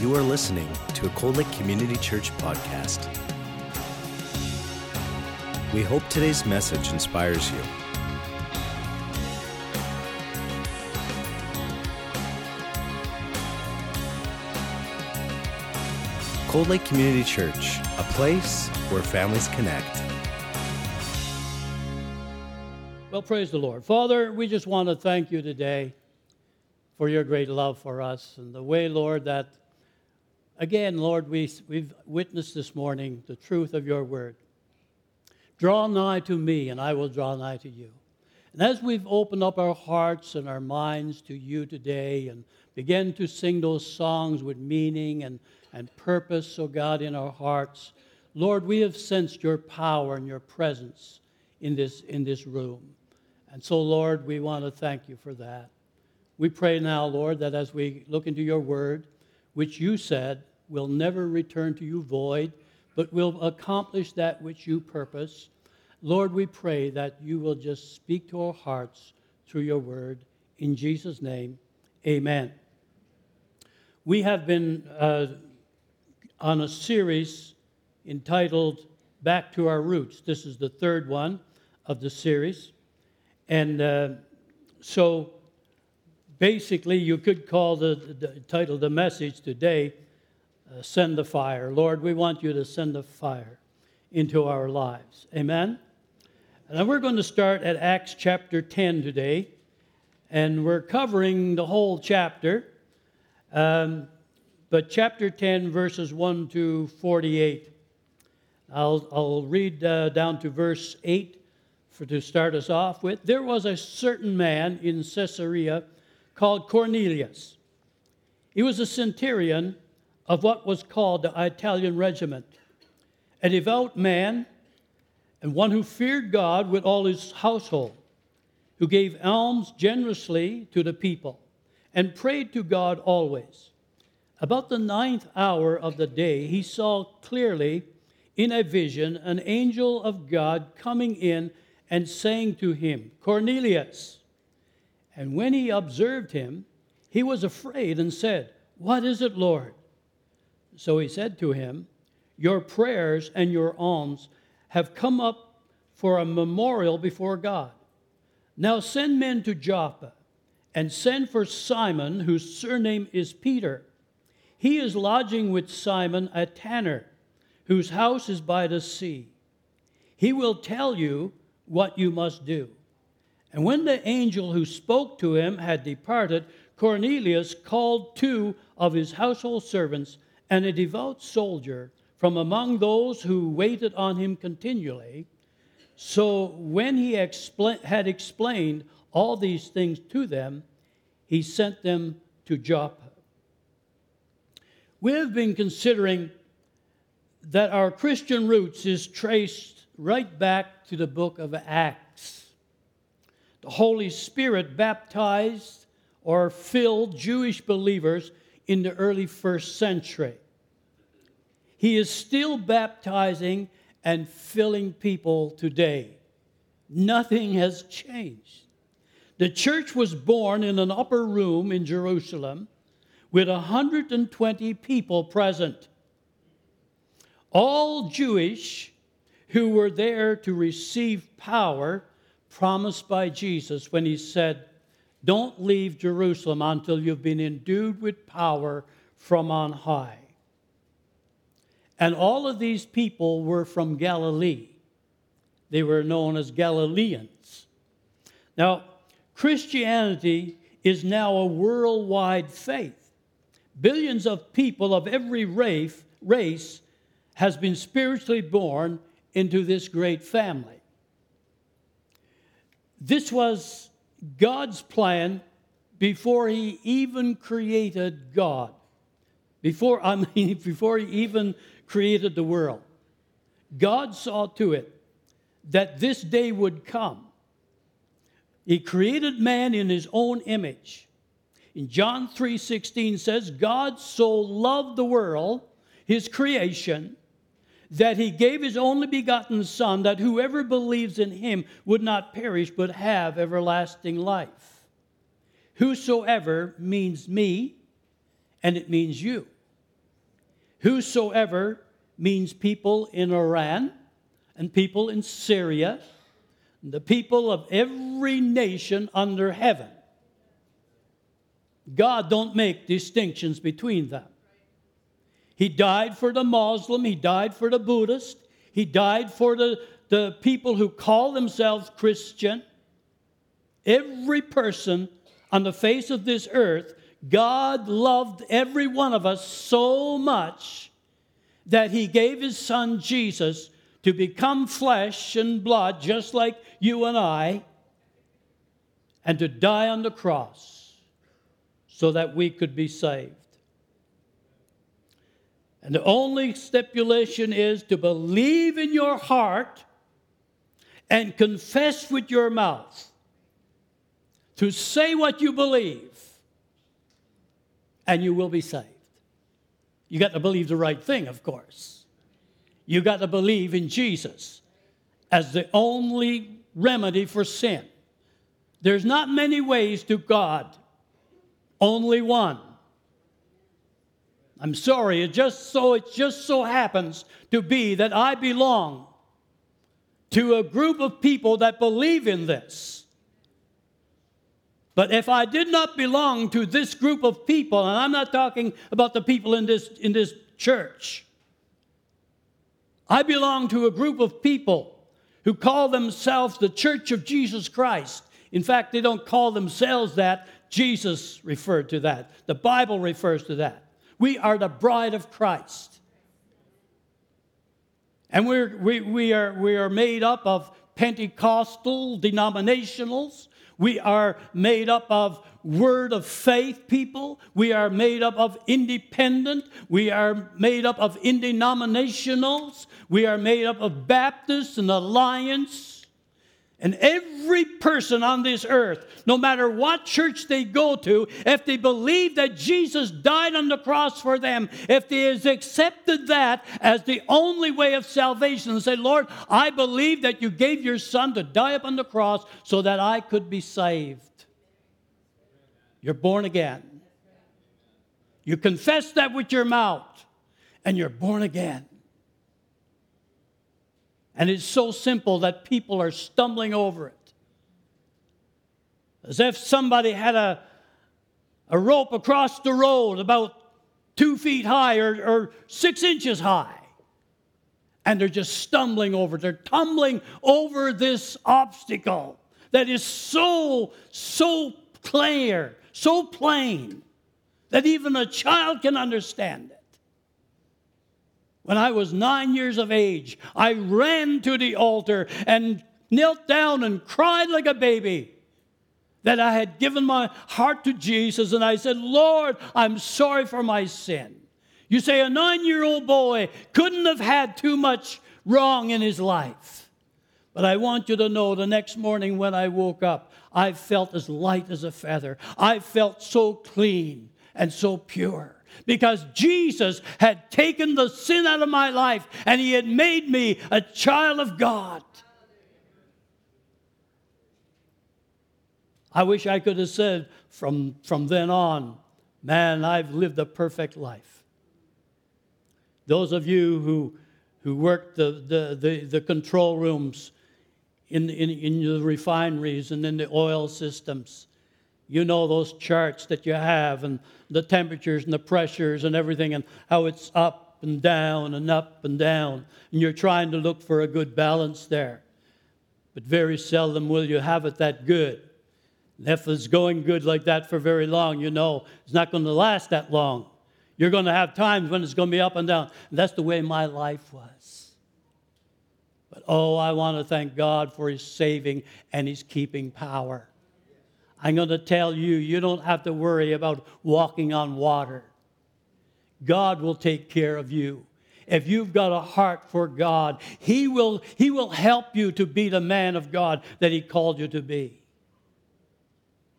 You are listening to a Cold Lake Community Church podcast. We hope today's message inspires you. Cold Lake Community Church, a place where families connect. Well, praise the Lord. Father, we just want to thank you today for your great love for us and the way, Lord, that, again, Lord, we, we've witnessed this morning the truth of your word. Draw nigh to me, and I will draw nigh to you. And as we've opened up our hearts and our minds to you today and begin to sing those songs with meaning and, and purpose, oh God, in our hearts, Lord, we have sensed your power and your presence in this, in this room. And so, Lord, we want to thank you for that. We pray now, Lord, that as we look into your word, which you said will never return to you void, but will accomplish that which you purpose, Lord, we pray that you will just speak to our hearts through your word. In Jesus' name, amen. We have been uh, on a series entitled Back to Our Roots. This is the third one of the series. And uh, so basically, you could call the, the title of the message today uh, Send the Fire. Lord, we want you to send the fire into our lives. Amen? And then we're going to start at Acts chapter 10 today. And we're covering the whole chapter. Um, but chapter 10, verses 1 to 48. I'll, I'll read uh, down to verse 8 for to start us off with, there was a certain man in Caesarea called Cornelius. He was a centurion of what was called the Italian regiment, a devout man and one who feared God with all his household, who gave alms generously to the people and prayed to God always. About the ninth hour of the day, he saw clearly in a vision an angel of God coming in and saying to him, Cornelius. And when he observed him, he was afraid and said, What is it, Lord? So he said to him, Your prayers and your alms have come up for a memorial before God. Now send men to Joppa and send for Simon, whose surname is Peter. He is lodging with Simon, a tanner, whose house is by the sea. He will tell you what you must do. And when the angel who spoke to him had departed, Cornelius called two of his household servants and a devout soldier from among those who waited on him continually. So when he had explained all these things to them, he sent them to Joppa. We have been considering that our Christian roots is traced right back to the book of Acts. The Holy Spirit baptized or filled Jewish believers in the early first century. He is still baptizing and filling people today. Nothing has changed. The church was born in an upper room in Jerusalem with 120 people present, all Jewish who were there to receive power promised by Jesus when he said, Don't leave Jerusalem until you've been endued with power from on high. And all of these people were from Galilee. They were known as Galileans. Now, Christianity is now a worldwide faith. Billions of people of every race, has been spiritually born into this great family. This was God's plan before he even created God. Before I mean before he even created the world. God saw to it that this day would come. He created man in his own image. In John 3:16 says God so loved the world, his creation, that he gave his only begotten Son, that whoever believes in him would not perish, but have everlasting life. Whosoever means me, and it means you. Whosoever means people in Iran and people in Syria, the people of every nation under heaven. God don't make distinctions between them. He died for the Muslim, he died for the Buddhist, he died for the, the people who call themselves Christian. Every person on the face of this earth, God loved every one of us so much that he gave his son Jesus to become flesh and blood, just like you and I, and to die on the cross so that we could be saved. And the only stipulation is to believe in your heart and confess with your mouth. To say what you believe, and you will be saved. You got to believe the right thing, of course. You got to believe in Jesus as the only remedy for sin. There's not many ways to God, only one. I'm sorry, it just so it just so happens to be that I belong to a group of people that believe in this. But if I did not belong to this group of people, and I'm not talking about the people in this, in this church, I belong to a group of people who call themselves the Church of Jesus Christ. In fact, they don't call themselves that. Jesus referred to that. The Bible refers to that. We are the bride of Christ. And we're, we, we, are, we are made up of Pentecostal denominationals we are made up of word of faith people. We are made up of independent. We are made up of indenominationals. We are made up of Baptists and Alliance. And every person on this earth, no matter what church they go to, if they believe that Jesus died on the cross for them, if they have accepted that as the only way of salvation and say, Lord, I believe that you gave your son to die upon the cross so that I could be saved. You're born again. You confess that with your mouth, and you're born again. And it's so simple that people are stumbling over it. As if somebody had a, a rope across the road about two feet high or, or six inches high. And they're just stumbling over it. They're tumbling over this obstacle that is so, so clear, so plain, that even a child can understand. When I was nine years of age, I ran to the altar and knelt down and cried like a baby that I had given my heart to Jesus. And I said, Lord, I'm sorry for my sin. You say a nine year old boy couldn't have had too much wrong in his life. But I want you to know the next morning when I woke up, I felt as light as a feather. I felt so clean and so pure because Jesus had taken the sin out of my life and he had made me a child of God. I wish I could have said from, from then on, man, I've lived a perfect life. Those of you who, who work the, the, the, the control rooms in, in, in the refineries and in the oil systems, you know those charts that you have and the temperatures and the pressures and everything and how it's up and down and up and down. And you're trying to look for a good balance there. But very seldom will you have it that good. And if it's going good like that for very long, you know it's not going to last that long. You're going to have times when it's going to be up and down. And that's the way my life was. But oh, I want to thank God for His saving and His keeping power. I'm going to tell you, you don't have to worry about walking on water. God will take care of you. If you've got a heart for God, He will, he will help you to be the man of God that He called you to be.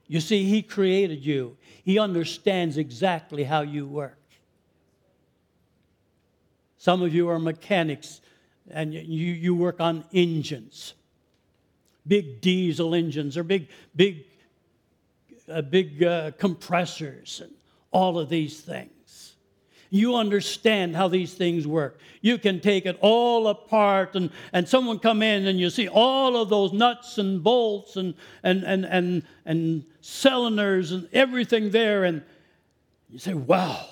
You see, He created you, He understands exactly how you work. Some of you are mechanics and you, you work on engines, big diesel engines or big, big uh, big uh, compressors and all of these things. You understand how these things work. You can take it all apart and, and someone come in and you see all of those nuts and bolts and, and, and, and, and cylinders and everything there. And you say, wow,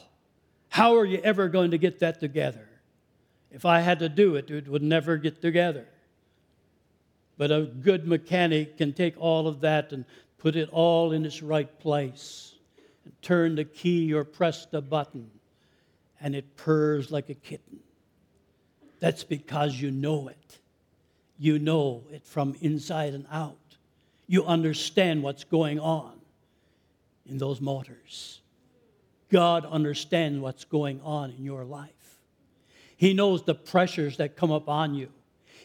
how are you ever going to get that together? If I had to do it, it would never get together. But a good mechanic can take all of that and put it all in its right place and turn the key or press the button and it purrs like a kitten. That's because you know it. You know it from inside and out. You understand what's going on in those motors. God understands what's going on in your life. He knows the pressures that come up on you.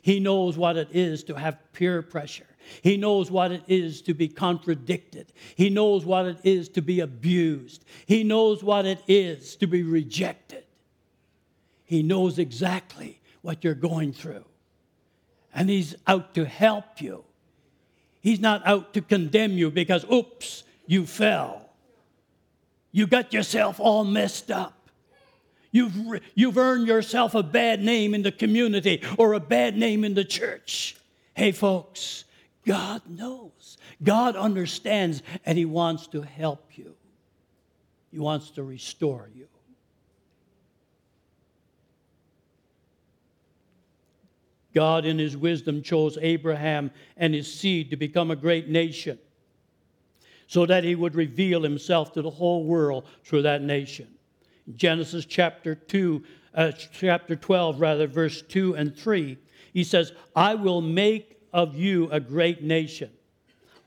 He knows what it is to have peer pressure. He knows what it is to be contradicted. He knows what it is to be abused. He knows what it is to be rejected. He knows exactly what you're going through. And He's out to help you. He's not out to condemn you because, oops, you fell. You got yourself all messed up. You've, you've earned yourself a bad name in the community or a bad name in the church. Hey, folks, God knows. God understands, and He wants to help you. He wants to restore you. God, in His wisdom, chose Abraham and his seed to become a great nation so that He would reveal Himself to the whole world through that nation. Genesis chapter 2, uh, chapter 12, rather, verse 2 and 3, He says, I will make of you a great nation.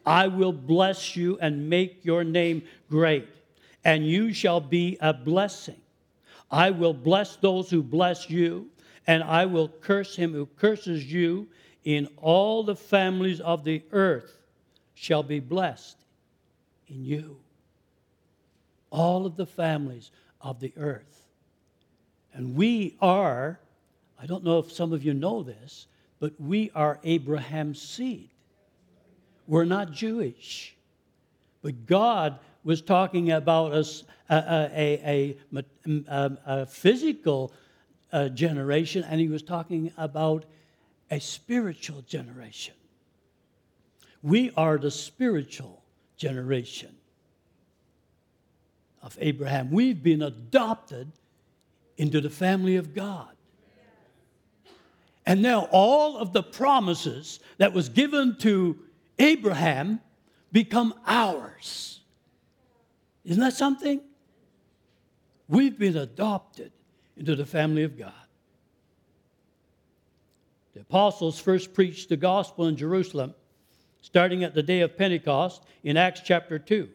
I will bless you and make your name great, and you shall be a blessing. I will bless those who bless you, and I will curse him who curses you. In all the families of the earth shall be blessed in you. All of the families of the earth. And we are, I don't know if some of you know this, but we are Abraham's seed. We're not Jewish. But God was talking about us, a, a, a, a physical uh, generation, and he was talking about a spiritual generation. We are the spiritual generation of Abraham. We've been adopted into the family of God. And now all of the promises that was given to Abraham become ours. Isn't that something? We've been adopted into the family of God. The apostles first preached the gospel in Jerusalem, starting at the day of Pentecost in Acts chapter 2.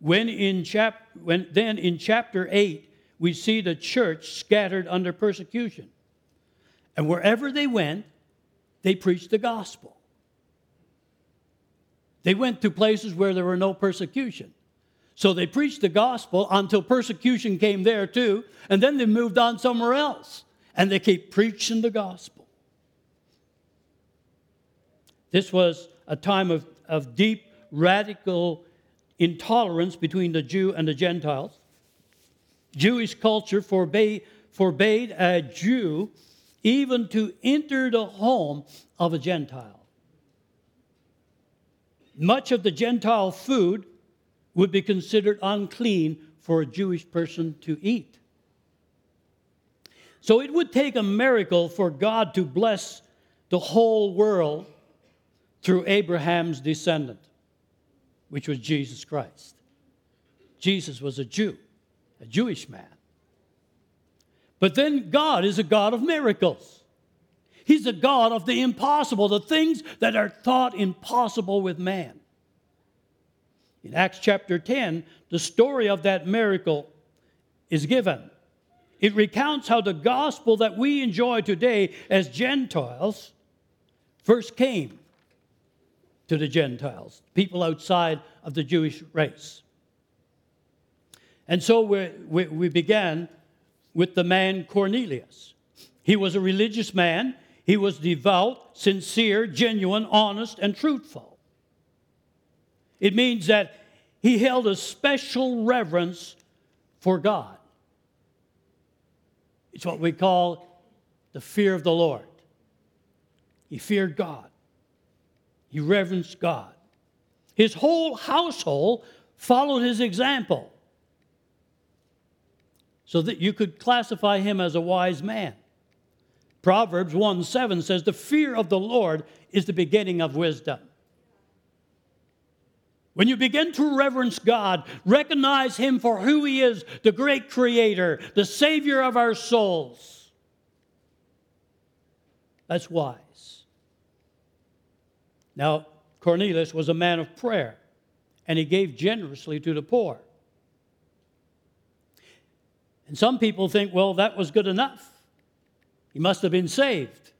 When in chap- when, then in chapter 8, we see the church scattered under persecution. And wherever they went, they preached the gospel. They went to places where there were no persecution. So they preached the gospel until persecution came there too, and then they moved on somewhere else. And they keep preaching the gospel. This was a time of, of deep, radical intolerance between the Jew and the Gentiles. Jewish culture forbade, forbade a Jew even to enter the home of a Gentile. Much of the Gentile food would be considered unclean for a Jewish person to eat. So it would take a miracle for God to bless the whole world through Abraham's descendant, which was Jesus Christ. Jesus was a Jew, a Jewish man. But then God is a God of miracles. He's a God of the impossible, the things that are thought impossible with man. In Acts chapter 10, the story of that miracle is given. It recounts how the gospel that we enjoy today as Gentiles first came to the Gentiles, people outside of the Jewish race. And so we, we, we began with the man Cornelius. He was a religious man. He was devout, sincere, genuine, honest, and truthful. It means that he held a special reverence for God. It's what we call the fear of the Lord. He feared God, he reverenced God. His whole household followed his example so that you could classify him as a wise man. Proverbs 1 7 says, The fear of the Lord is the beginning of wisdom. When you begin to reverence God, recognize Him for who He is the great Creator, the Savior of our souls. That's wise. Now, Cornelius was a man of prayer, and he gave generously to the poor. And some people think, well, that was good enough. He must have been saved.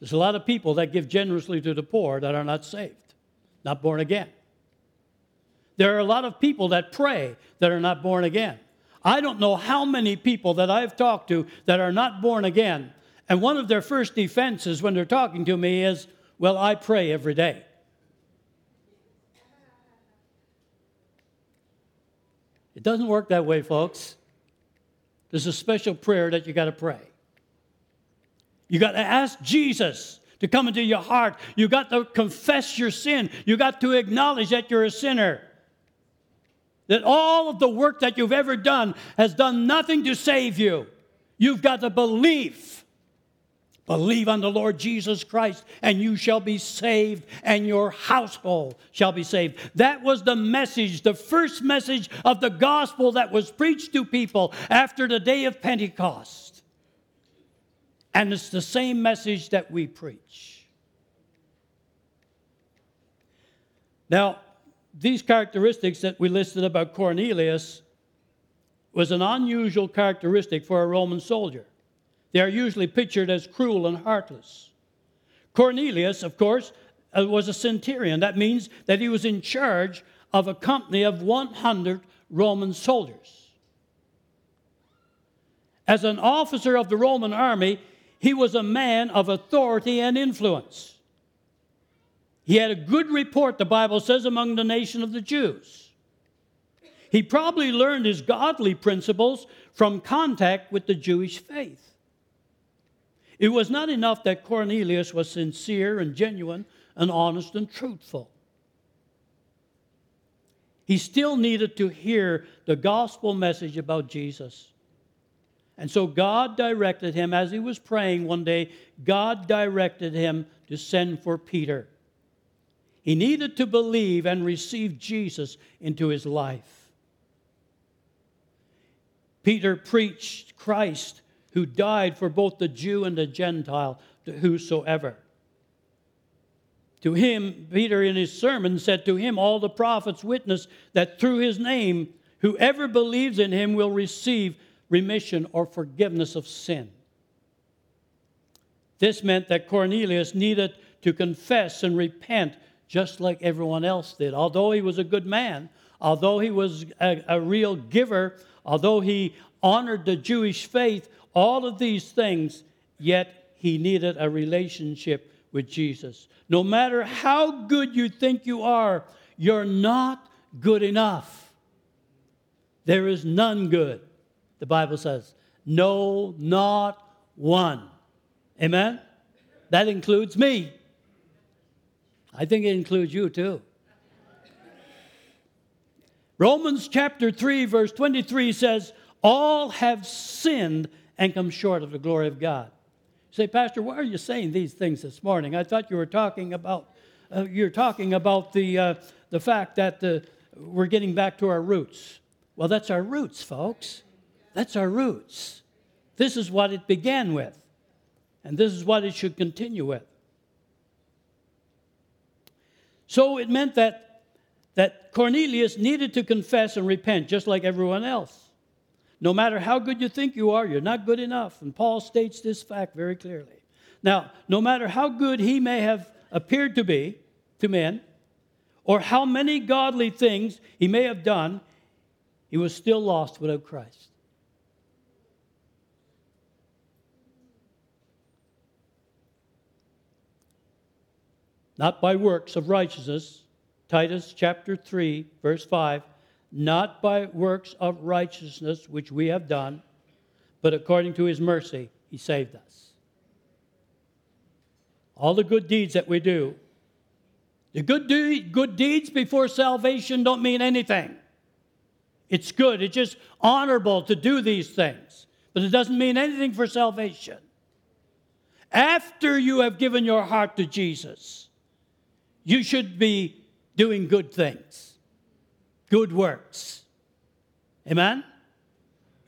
There's a lot of people that give generously to the poor that are not saved not born again. There are a lot of people that pray that are not born again. I don't know how many people that I've talked to that are not born again. And one of their first defenses when they're talking to me is, Well, I pray every day. It doesn't work that way, folks. There's a special prayer that you got to pray. You got to ask Jesus to come into your heart. You got to confess your sin. You got to acknowledge that you're a sinner. That all of the work that you've ever done has done nothing to save you. You've got to believe. Believe on the Lord Jesus Christ, and you shall be saved, and your household shall be saved. That was the message, the first message of the gospel that was preached to people after the day of Pentecost. And it's the same message that we preach. Now, these characteristics that we listed about Cornelius was an unusual characteristic for a Roman soldier. They are usually pictured as cruel and heartless. Cornelius, of course, uh, was a centurion. That means that he was in charge of a company of 100 Roman soldiers. As an officer of the Roman army, he was a man of authority and influence. He had a good report, the Bible says, among the nation of the Jews. He probably learned his godly principles from contact with the Jewish faith. It was not enough that Cornelius was sincere and genuine and honest and truthful. He still needed to hear the gospel message about Jesus. And so God directed him, as he was praying one day, God directed him to send for Peter. He needed to believe and receive Jesus into his life. Peter preached Christ who died for both the Jew and the Gentile, to whosoever. To him, Peter in his sermon said, To him all the prophets witness that through his name, whoever believes in him will receive remission or forgiveness of sin. This meant that Cornelius needed to confess and repent just like everyone else did. Although he was a good man, although he was a, a, real giver, although he honored the Jewish faith, all of these things, yet he needed a relationship with Jesus. No matter how good you think you are, you're not good enough. There is none good the Bible says. No, not one. Amen? That includes me. I think it includes you too. Romans chapter 3, verse 23 says, All have sinned and come short of the glory of God. You say, Pastor, why are you saying these things this morning? I thought you were talking about, uh, you're talking about the, uh, the fact that the, we're getting back to our roots. Well, that's our roots, folks. That's our roots. This is what it began with, and this is what it should continue with. So it meant that, that Cornelius needed to confess and repent just like everyone else. No matter how good you think you are, you're not good enough. And Paul states this fact very clearly. Now, no matter how good he may have appeared to be to men, or how many godly things he may have done, he was still lost without Christ. not by works of righteousness. Titus chapter 3, verse 5. Not by works of righteousness which we have done, but according to his mercy, he saved us. All the good deeds that we do, the good, de- good deeds before salvation don't mean anything. It's good, it's just honorable to do these things, but it doesn't mean anything for salvation. After you have given your heart to Jesus, you should be doing good things, good works. Amen?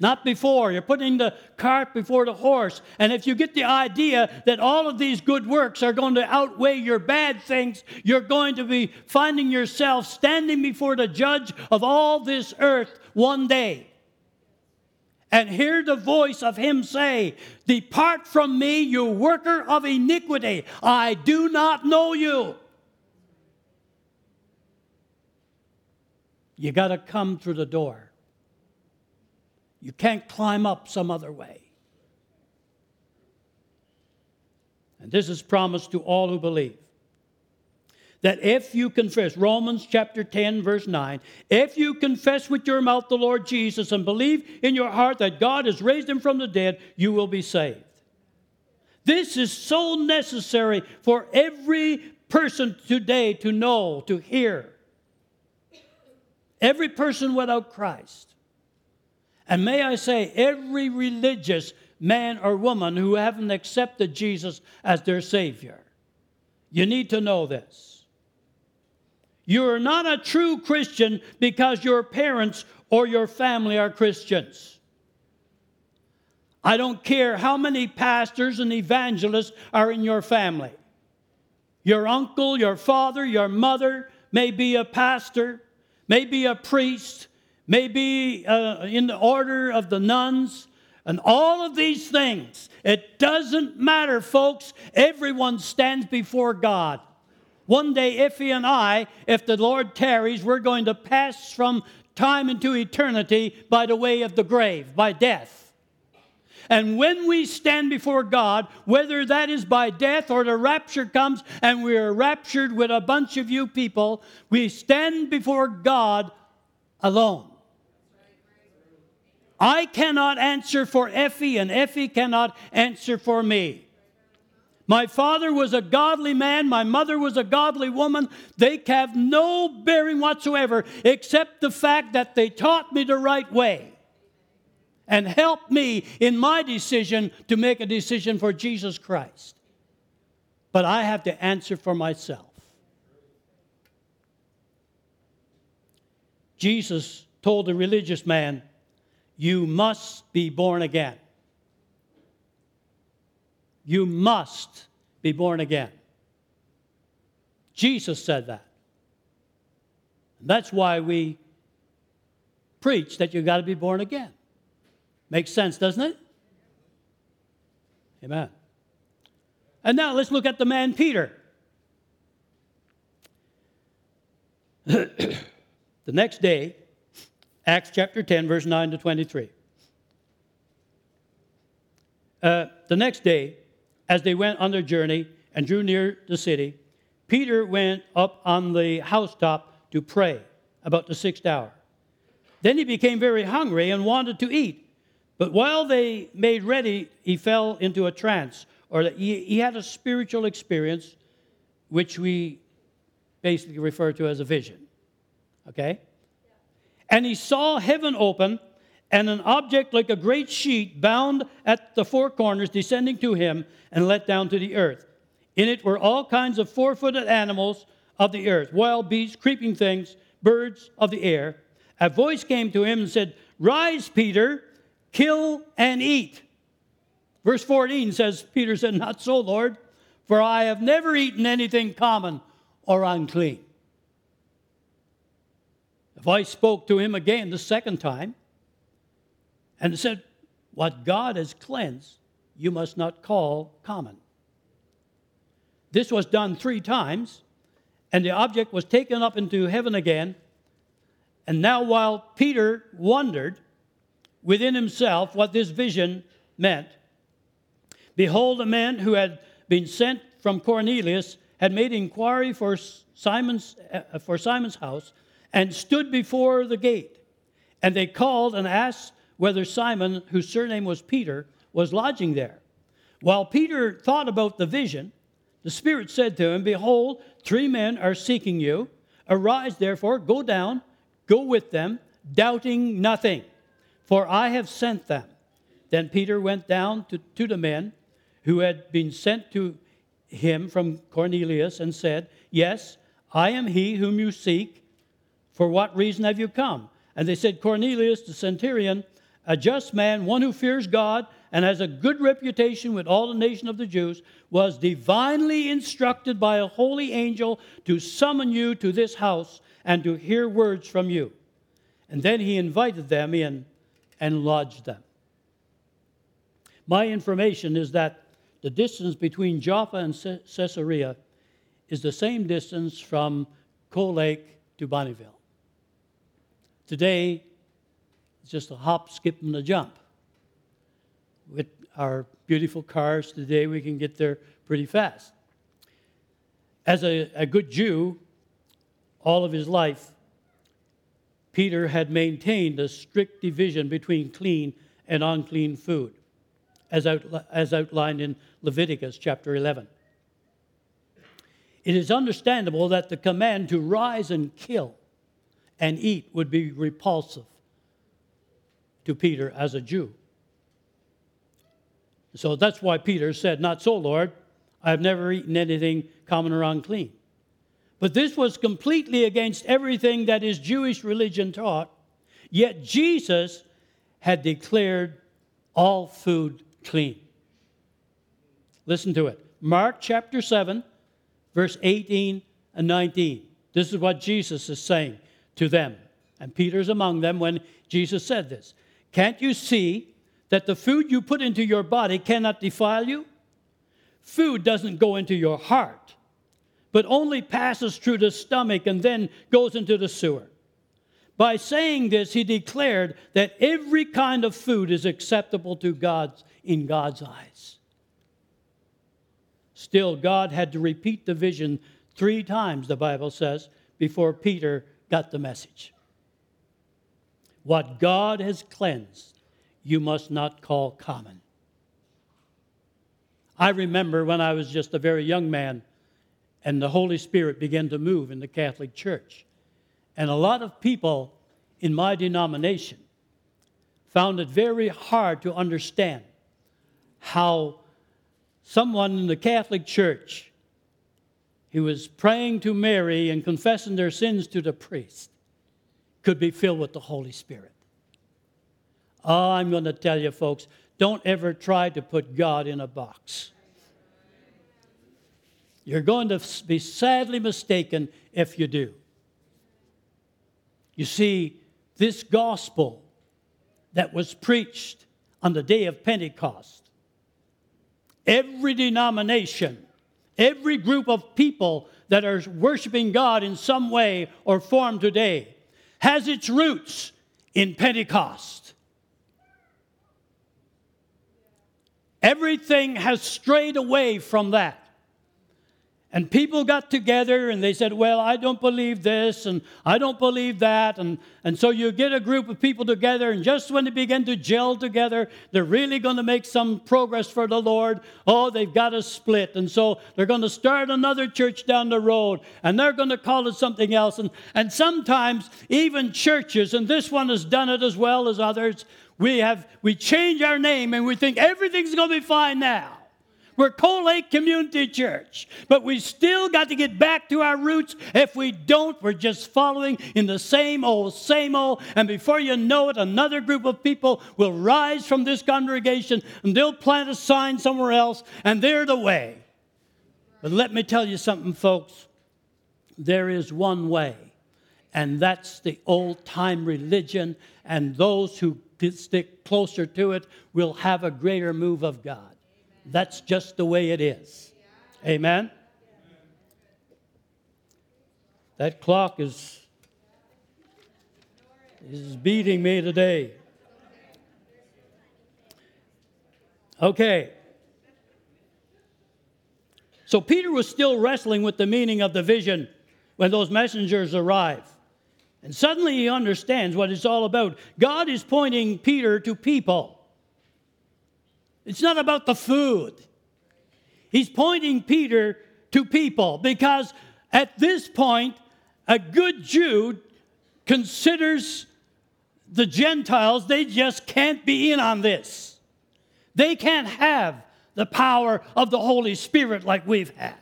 Not before. You're putting the cart before the horse. And if you get the idea that all of these good works are going to outweigh your bad things, you're going to be finding yourself standing before the judge of all this earth one day. And hear the voice of him say, Depart from me, you worker of iniquity. I do not know you. You got to come through the door. You can't climb up some other way. And this is promised to all who believe. That if you confess, Romans chapter 10, verse 9, if you confess with your mouth the Lord Jesus and believe in your heart that God has raised him from the dead, you will be saved. This is so necessary for every person today to know, to hear. Every person without Christ. And may I say, every religious man or woman who haven't accepted Jesus as their Savior. You need to know this. You're not a true Christian because your parents or your family are Christians. I don't care how many pastors and evangelists are in your family. Your uncle, your father, your mother may be a pastor, may be a priest, maybe uh, in the order of the nuns, and all of these things. It doesn't matter, folks. Everyone stands before God. One day, Effie and I, if the Lord tarries, we're going to pass from time into eternity by the way of the grave, by death. And when we stand before God, whether that is by death or the rapture comes and we are raptured with a bunch of you people, we stand before God alone. I cannot answer for Effie, and Effie cannot answer for me. My father was a godly man, my mother was a godly woman. They have no bearing whatsoever except the fact that they taught me the right way and help me in my decision to make a decision for Jesus Christ. But I have to answer for myself. Jesus told the religious man, you must be born again. You must be born again. Jesus said that. That's why we preach that you've got to be born again. Makes sense, doesn't it? Amen. And now let's look at the man Peter. the next day, Acts chapter 10, verse 9 to 23. Uh, the next day, as they went on their journey and drew near the city, Peter went up on the housetop to pray about the sixth hour. Then he became very hungry and wanted to eat. But while they made ready, he fell into a trance, or he, he had a spiritual experience, which we basically refer to as a vision. Okay? And he saw heaven open and an object like a great sheet bound at the four corners descending to him and let down to the earth. In it were all kinds of four footed animals of the earth, wild beasts, creeping things, birds of the air. A voice came to him and said, Rise, Peter, kill and eat. Verse 14 says, Peter said, Not so, Lord, for I have never eaten anything common or unclean. The voice spoke to him again the second time and said, What God has cleansed, you must not call common. This was done three times, and the object was taken up into heaven again. And now, while Peter wondered within himself what this vision meant, behold, a man who had been sent from Cornelius had made inquiry for Simon's, uh, for Simon's house and stood before the gate. And they called and asked whether Simon, whose surname was Peter, was lodging there. While Peter thought about the vision, the Spirit said to him, Behold, three men are seeking you. Arise, therefore, go down, go with them, doubting nothing, for I have sent them. Then Peter went down to, to the men who had been sent to him from Cornelius and said, Yes, I am he whom you seek. For what reason have you come? And they said, Cornelius the centurion, a just man, one who fears God and has a good reputation with all the nation of the Jews, was divinely instructed by a holy angel to summon you to this house and to hear words from you. And then he invited them in and lodged them. My information is that the distance between Jaffa and Caesarea is the same distance from Cold Lake to Bonnyville. Today, it's just a hop, skip, and a jump. With our beautiful cars today, we can get there pretty fast. As a, a good Jew, all of his life, Peter had maintained a strict division between clean and unclean food, as, out, as outlined in Leviticus chapter 11. It is understandable that the command to rise and kill and eat would be repulsive to Peter as a Jew. So that's why Peter said, Not so, Lord. I've never eaten anything common or unclean. But this was completely against everything that his Jewish religion taught. Yet Jesus had declared all food clean. Listen to it. Mark chapter 7, verse 18 and 19. This is what Jesus is saying to them. And Peter's among them when Jesus said this. Can't you see that the food you put into your body cannot defile you? Food doesn't go into your heart, but only passes through the stomach and then goes into the sewer. By saying this, he declared that every kind of food is acceptable to God's in God's eyes. Still, God had to repeat the vision three times, the Bible says, before Peter got the message. What God has cleansed, you must not call common. I remember when I was just a very young man and the Holy Spirit began to move in the Catholic Church. And a lot of people in my denomination found it very hard to understand how someone in the Catholic Church who was praying to Mary and confessing their sins to the priest could be filled with the Holy Spirit. Oh, I'm going to tell you, folks, don't ever try to put God in a box. You're going to be sadly mistaken if you do. You see, this gospel that was preached on the day of Pentecost, every denomination Every group of people that are worshiping God in some way or form today has its roots in Pentecost. Everything has strayed away from that. And people got together and they said, Well, I don't believe this and I don't believe that. And, and so you get a group of people together, and just when they begin to gel together, they're really going to make some progress for the Lord. Oh, they've got to split. And so they're going to start another church down the road and they're going to call it something else. And, and sometimes even churches, and this one has done it as well as others, we have we change our name and we think everything's going to be fine now. We're Cold Lake Community Church, but we still got to get back to our roots. If we don't, we're just following in the same old, same old. And before you know it, another group of people will rise from this congregation and they'll plant a sign somewhere else, and they're the way. But let me tell you something, folks. There is one way, and that's the old time religion, and those who stick closer to it will have a greater move of God. That's just the way it is. Amen? That clock is, is beating me today. Okay. So Peter was still wrestling with the meaning of the vision when those messengers arrive. And suddenly he understands what it's all about. God is pointing Peter to people. It's not about the food. He's pointing Peter to people because at this point, a good Jew considers the Gentiles, they just can't be in on this. They can't have the power of the Holy Spirit like we've had.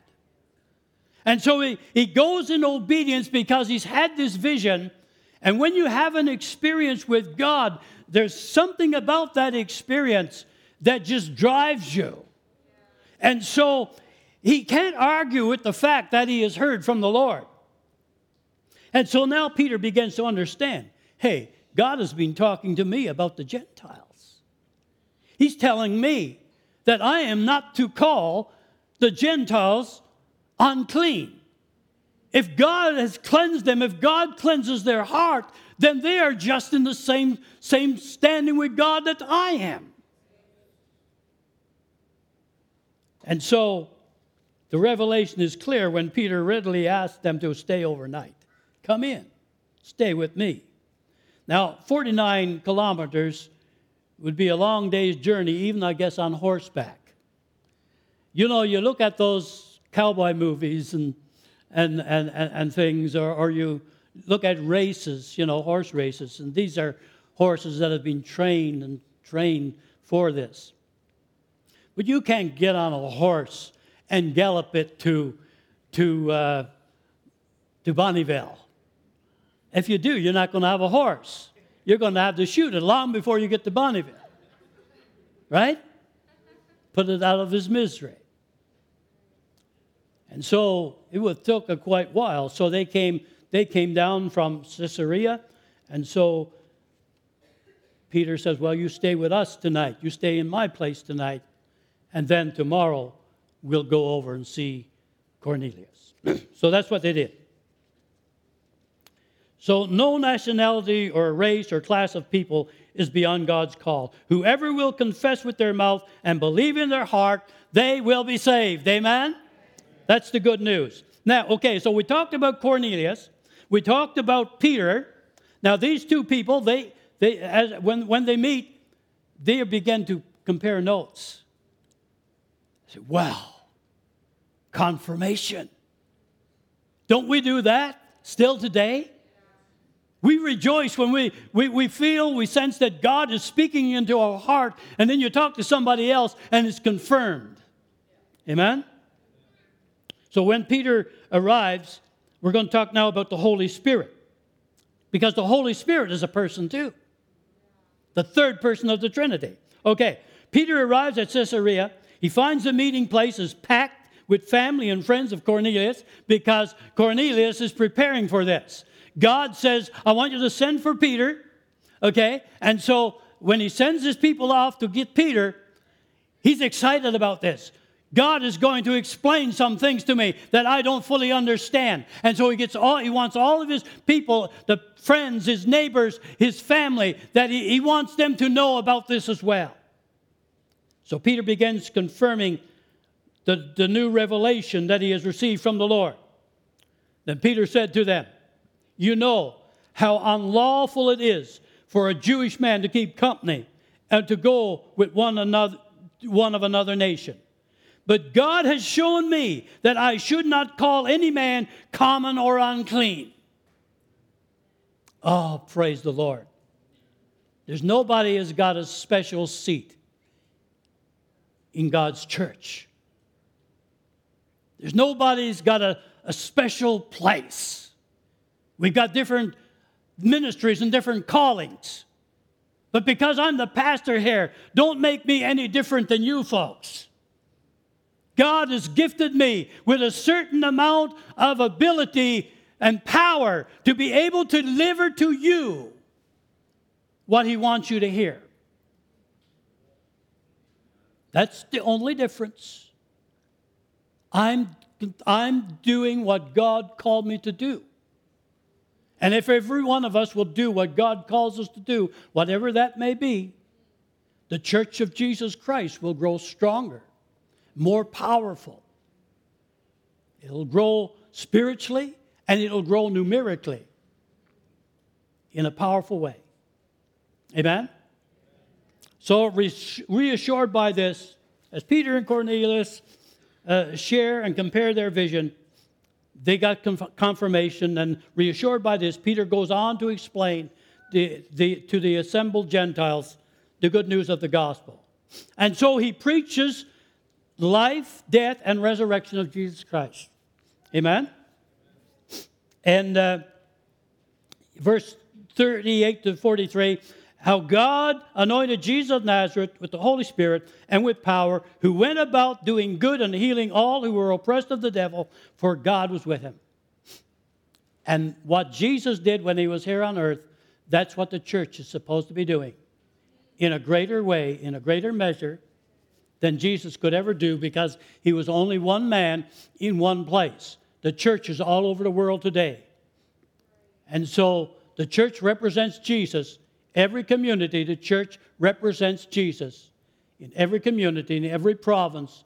And so he, he goes in obedience because he's had this vision. And when you have an experience with God, there's something about that experience that just drives you. And so he can't argue with the fact that he has heard from the Lord. And so now Peter begins to understand hey, God has been talking to me about the Gentiles. He's telling me that I am not to call the Gentiles unclean. If God has cleansed them, if God cleanses their heart, then they are just in the same, same standing with God that I am. And so the revelation is clear when Peter readily asked them to stay overnight. Come in, stay with me. Now, 49 kilometers would be a long day's journey, even I guess on horseback. You know, you look at those cowboy movies and, and, and, and, and things, or, or you look at races, you know, horse races, and these are horses that have been trained and trained for this. But you can't get on a horse and gallop it to, to, uh, to Bonnyville. If you do, you're not going to have a horse. You're going to have to shoot it long before you get to Bonnyville. Right? Put it out of his misery. And so it took a quite while. So they came, they came down from Caesarea. And so Peter says, Well, you stay with us tonight. You stay in my place tonight. And then tomorrow we'll go over and see Cornelius. so that's what they did. So, no nationality or race or class of people is beyond God's call. Whoever will confess with their mouth and believe in their heart, they will be saved. Amen? That's the good news. Now, okay, so we talked about Cornelius, we talked about Peter. Now, these two people, they, they, as, when, when they meet, they begin to compare notes. Wow, confirmation. Don't we do that still today? We rejoice when we, we, we feel, we sense that God is speaking into our heart, and then you talk to somebody else and it's confirmed. Amen? So when Peter arrives, we're going to talk now about the Holy Spirit. Because the Holy Spirit is a person too, the third person of the Trinity. Okay, Peter arrives at Caesarea. He finds the meeting place is packed with family and friends of Cornelius because Cornelius is preparing for this. God says, I want you to send for Peter. Okay? And so when he sends his people off to get Peter, he's excited about this. God is going to explain some things to me that I don't fully understand. And so he gets all he wants all of his people, the friends, his neighbors, his family, that he, he wants them to know about this as well. So Peter begins confirming the, the new revelation that he has received from the Lord. Then Peter said to them, you know how unlawful it is for a Jewish man to keep company and to go with one another one of another nation. But God has shown me that I should not call any man common or unclean. Oh, praise the Lord. There's nobody has got a special seat in God's church. There's nobody's got a, a special place. We've got different ministries and different callings. But because I'm the pastor here, don't make me any different than you folks. God has gifted me with a certain amount of ability and power to be able to deliver to you what He wants you to hear. That's the only difference. I'm, I'm doing what God called me to do. And if every one of us will do what God calls us to do, whatever that may be, the church of Jesus Christ will grow stronger, more powerful. It'll grow spiritually and it'll grow numerically. in a powerful way. Amen? So, reassured by this, as Peter and Cornelius uh, share and compare their vision, they got confirmation, and reassured by this, Peter goes on to explain the, the, to the assembled Gentiles the good news of the gospel. And so he preaches life, death, and resurrection of Jesus Christ. Amen? And uh, verse 38 to 43 how God anointed Jesus of Nazareth with the Holy Spirit and with power, who went about doing good and healing all who were oppressed of the devil, for God was with him. And what Jesus did when he was here on earth, that's what the church is supposed to be doing in a greater way, in a greater measure than Jesus could ever do because he was only one man in one place. The church is all over the world today. And so the church represents Jesus Every community, the church represents Jesus. In every community, in every province,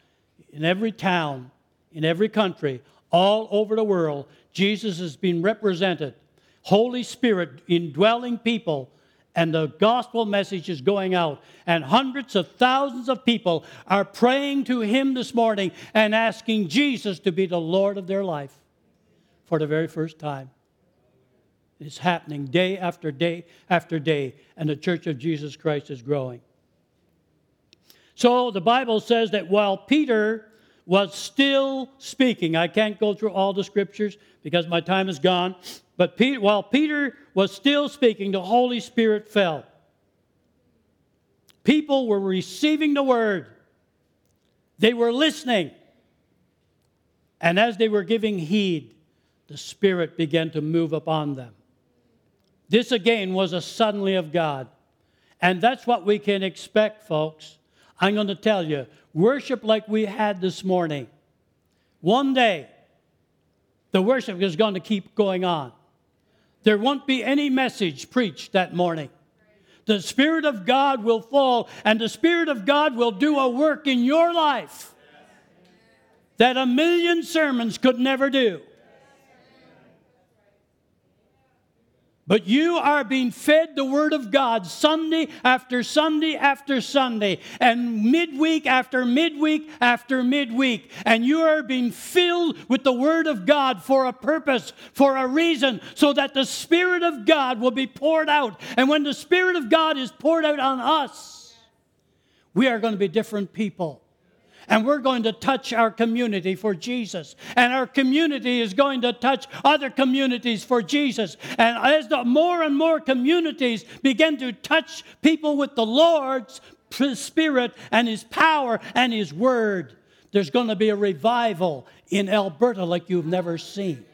in every town, in every country, all over the world, Jesus has been represented. Holy Spirit indwelling people, and the gospel message is going out. And hundreds of thousands of people are praying to Him this morning and asking Jesus to be the Lord of their life for the very first time. It's happening day after day after day, and the Church of Jesus Christ is growing. So the Bible says that while Peter was still speaking, I can't go through all the scriptures because my time is gone, but Peter, while Peter was still speaking, the Holy Spirit fell. People were receiving the word, they were listening. And as they were giving heed, the Spirit began to move upon them. This again was a suddenly of God. And that's what we can expect, folks. I'm going to tell you worship like we had this morning. One day, the worship is going to keep going on. There won't be any message preached that morning. The Spirit of God will fall, and the Spirit of God will do a work in your life that a million sermons could never do. But you are being fed the Word of God Sunday after Sunday after Sunday, and midweek after midweek after midweek. And you are being filled with the Word of God for a purpose, for a reason, so that the Spirit of God will be poured out. And when the Spirit of God is poured out on us, we are going to be different people and we're going to touch our community for Jesus. And our community is going to touch other communities for Jesus. And as the more and more communities begin to touch people with the Lord's Spirit and His power and His Word, there's going to be a revival in Alberta like you've never seen.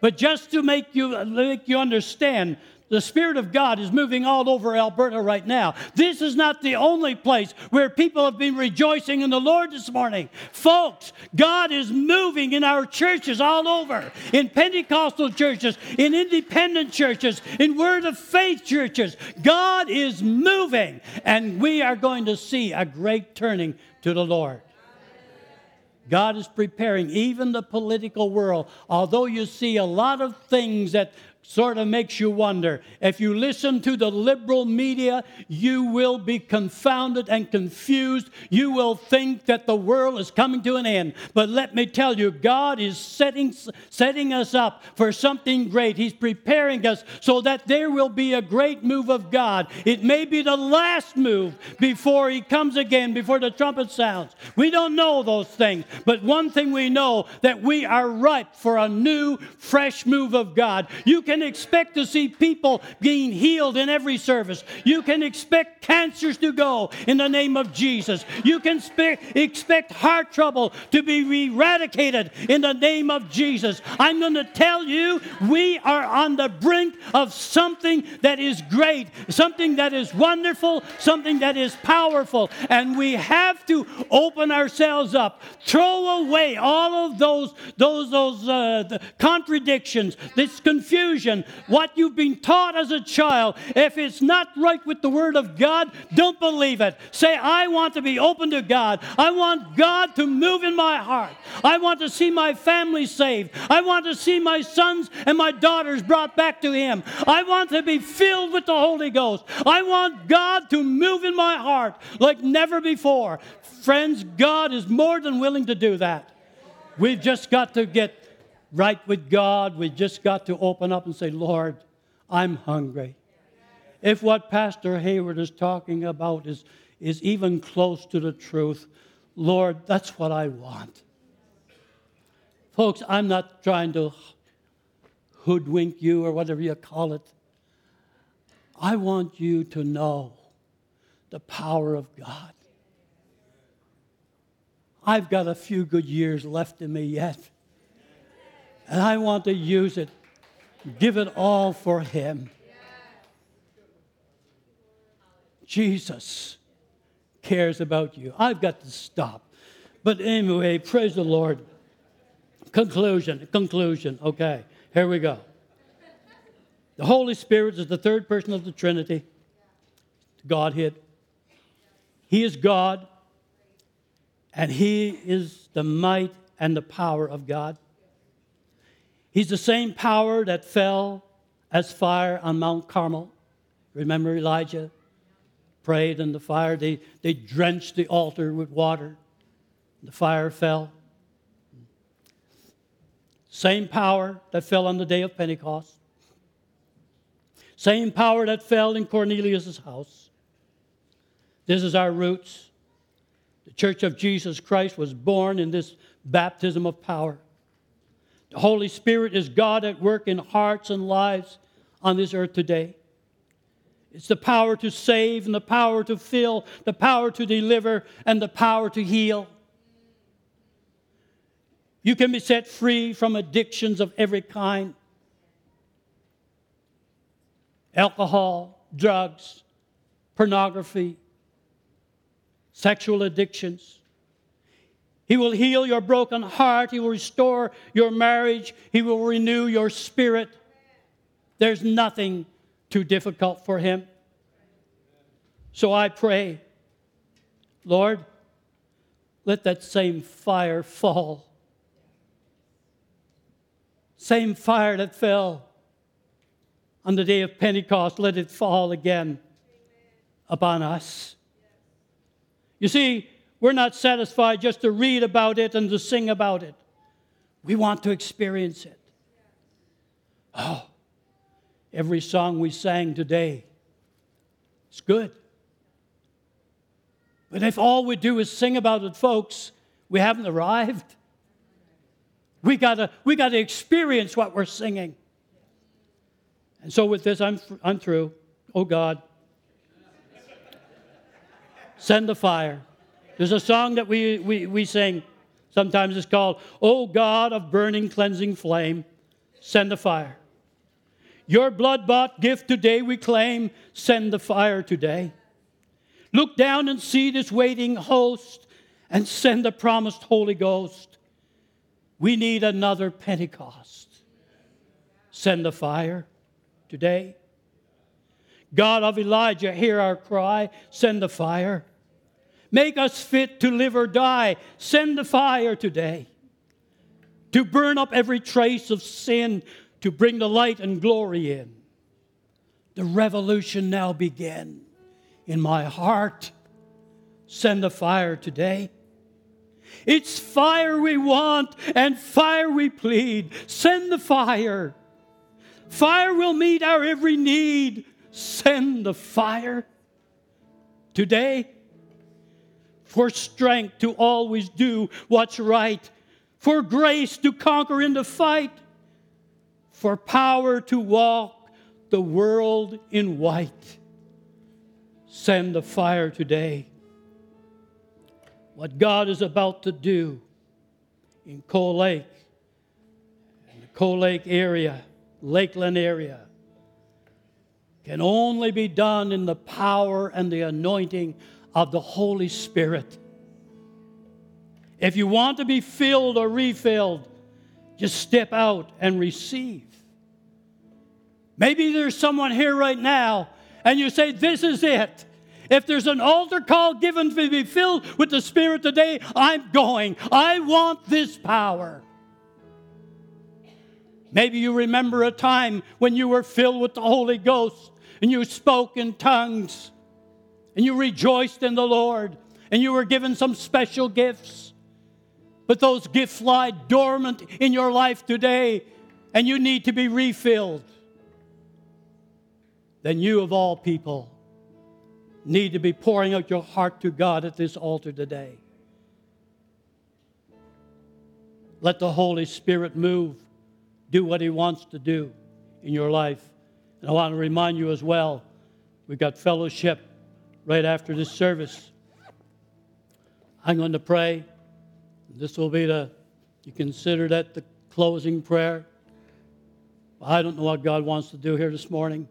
But just to make you, make you understand, the Spirit of God is moving all over Alberta right now. This is not the only place where people have been rejoicing in the Lord this morning. Folks, God is moving in our churches all over, in Pentecostal churches, in independent churches, in Word of Faith churches. God is moving, and we are going to see a great turning to the Lord. God is preparing even the political world. Although you see a lot of things that sort of makes you wonder. If you listen to the liberal media, you will be confounded and confused. You will think that the world is coming to an end. But let me tell you, God is setting, setting us up for something great. He's preparing us so that there will be a great move of God. It may be the last move before He comes again, before the trumpet sounds. We don't know those things. But one thing we know that we are ripe for a new, fresh move of God. You can can expect to see people being healed in every service. You can expect cancers to go in the name of Jesus. You can spe- expect heart trouble to be eradicated in the name of Jesus. I'm going to tell you, we are on the brink of something that is great, something that is wonderful, something that is powerful, and we have to open ourselves up, throw away all of those those those uh, contradictions, this confusion confusion, what you've been taught as a child, if it's not right with the Word of God, don't believe it. Say, I want to be open to God. I want God to move in my heart. I want to see my family saved. I want to see my sons and my daughters brought back to Him. I want to be filled with the Holy Ghost. I want God to move in my heart like never before. Friends, God is more than willing to do that. We've just got to get right with God. We've just got to open up and say, Lord, I'm hungry. If what Pastor Hayward is talking about is, is even close to the truth, Lord, that's what I want. Folks, I'm not trying to hoodwink you or whatever you call it. I want you to know the power of God. I've got a few good years left in me yet. And I want to use it, give it all for Him. Jesus cares about you. I've got to stop. But anyway, praise the Lord. Conclusion, conclusion. Okay, here we go. The Holy Spirit is the third person of the Trinity, Godhead. He is God, and He is the might and the power of God. He's the same power that fell as fire on Mount Carmel. Remember Elijah prayed and the fire, they, they drenched the altar with water. The fire fell. Same power that fell on the day of Pentecost. Same power that fell in Cornelius' house. This is our roots. The Church of Jesus Christ was born in this baptism of power. The Holy Spirit is God at work in hearts and lives on this earth today. It's the power to save and the power to fill, the power to deliver, and the power to heal. You can be set free from addictions of every kind alcohol, drugs, pornography, sexual addictions. He will heal your broken heart. He will restore your marriage. He will renew your spirit. There's nothing too difficult for him. So I pray, Lord, let that same fire fall. Same fire that fell on the day of Pentecost, let it fall again upon us. You see, we're not satisfied just to read about it and to sing about it. We want to experience it. Oh, every song we sang today is good. But if all we do is sing about it, folks, we haven't arrived. We gotta, we gotta experience what we're singing. And so with this, I'm, I'm through. Oh God, send the fire. There's a song that we, we, we sing. Sometimes it's called, O God of burning, cleansing flame, send the fire. Your blood bought gift today we claim, send the fire today. Look down and see this waiting host and send the promised Holy Ghost. We need another Pentecost. Send the fire today. God of Elijah, hear our cry, send the fire. Make us fit to live or die. Send the fire today to burn up every trace of sin, to bring the light and glory in. The revolution now begin in my heart. Send the fire today. It's fire we want and fire we plead. Send the fire. Fire will meet our every need. Send the fire today for strength to always do what's right, for grace to conquer in the fight, for power to walk the world in white. Send the fire today. What God is about to do in Cold Lake, in the Cold Lake area, Lakeland area, can only be done in the power and the anointing of the Holy Spirit. If you want to be filled or refilled, just step out and receive. Maybe there's someone here right now and you say, This is it. If there's an altar call given to be filled with the Spirit today, I'm going. I want this power. Maybe you remember a time when you were filled with the Holy Ghost and you spoke in tongues and you rejoiced in the Lord and you were given some special gifts. But those gifts lie dormant in your life today and you need to be refilled. Then you, of all people, need to be pouring out your heart to God at this altar today. Let the Holy Spirit move, do what He wants to do in your life. And I want to remind you as well we've got fellowship right after this service. I'm going to pray. This will be the, you consider that the closing prayer. I don't know what God wants to do here this morning.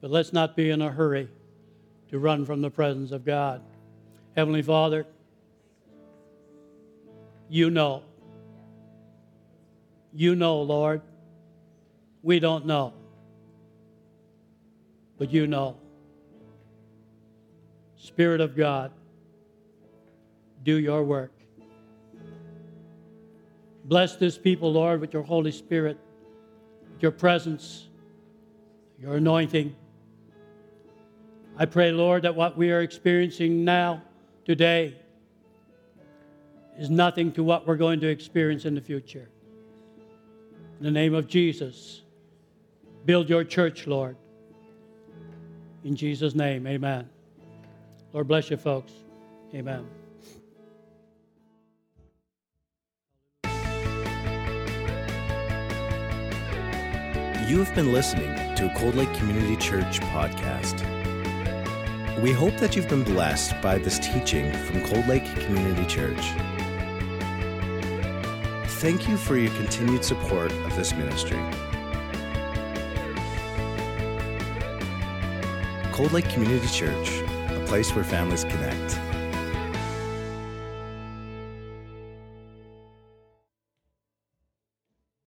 But let's not be in a hurry to run from the presence of God. Heavenly Father, you know. You know, Lord. We don't know. But you know. Spirit of God, do your work. Bless this people, Lord, with your Holy Spirit, your presence, your anointing. I pray, Lord, that what we are experiencing now, today, is nothing to what we're going to experience in the future. In the name of Jesus, build your church, Lord. In Jesus' name, amen. Lord bless you, folks. Amen. You have been listening to a Cold Lake Community Church podcast. We hope that you've been blessed by this teaching from Cold Lake Community Church. Thank you for your continued support of this ministry. Cold Lake Community Church, a place where families connect.